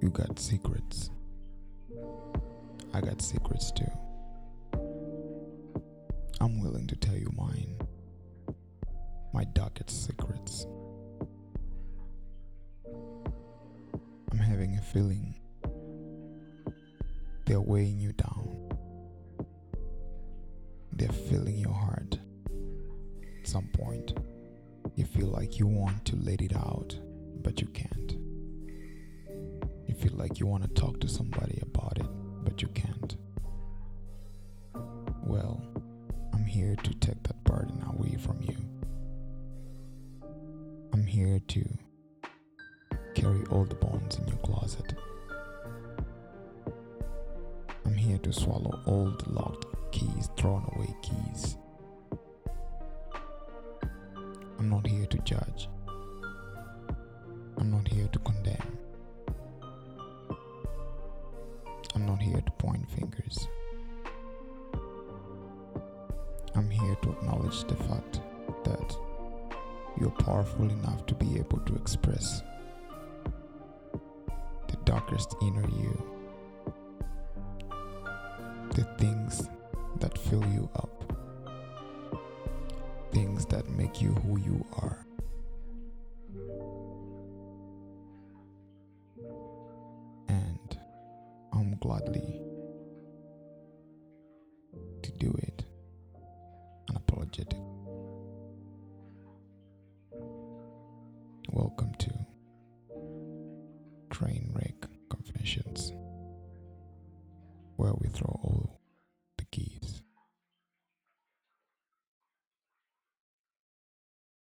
You got secrets. I got secrets too. I'm willing to tell you mine. My darkest secrets. I'm having a feeling they're weighing you down. They're filling your heart. At some point, you feel like you want to let it out, but you can't. Like you want to talk to somebody about it, but you can't. Well, I'm here to take that burden away from you. I'm here to carry all the bones in your closet. I'm here to swallow all the locked keys, thrown away keys. I'm not here to judge. I'm not here to point fingers. I'm here to acknowledge the fact that you're powerful enough to be able to express the darkest inner you, the things that fill you up, things that make you who you are. gladly to do it unapologetic. Welcome to train wreck Confessions, where we throw all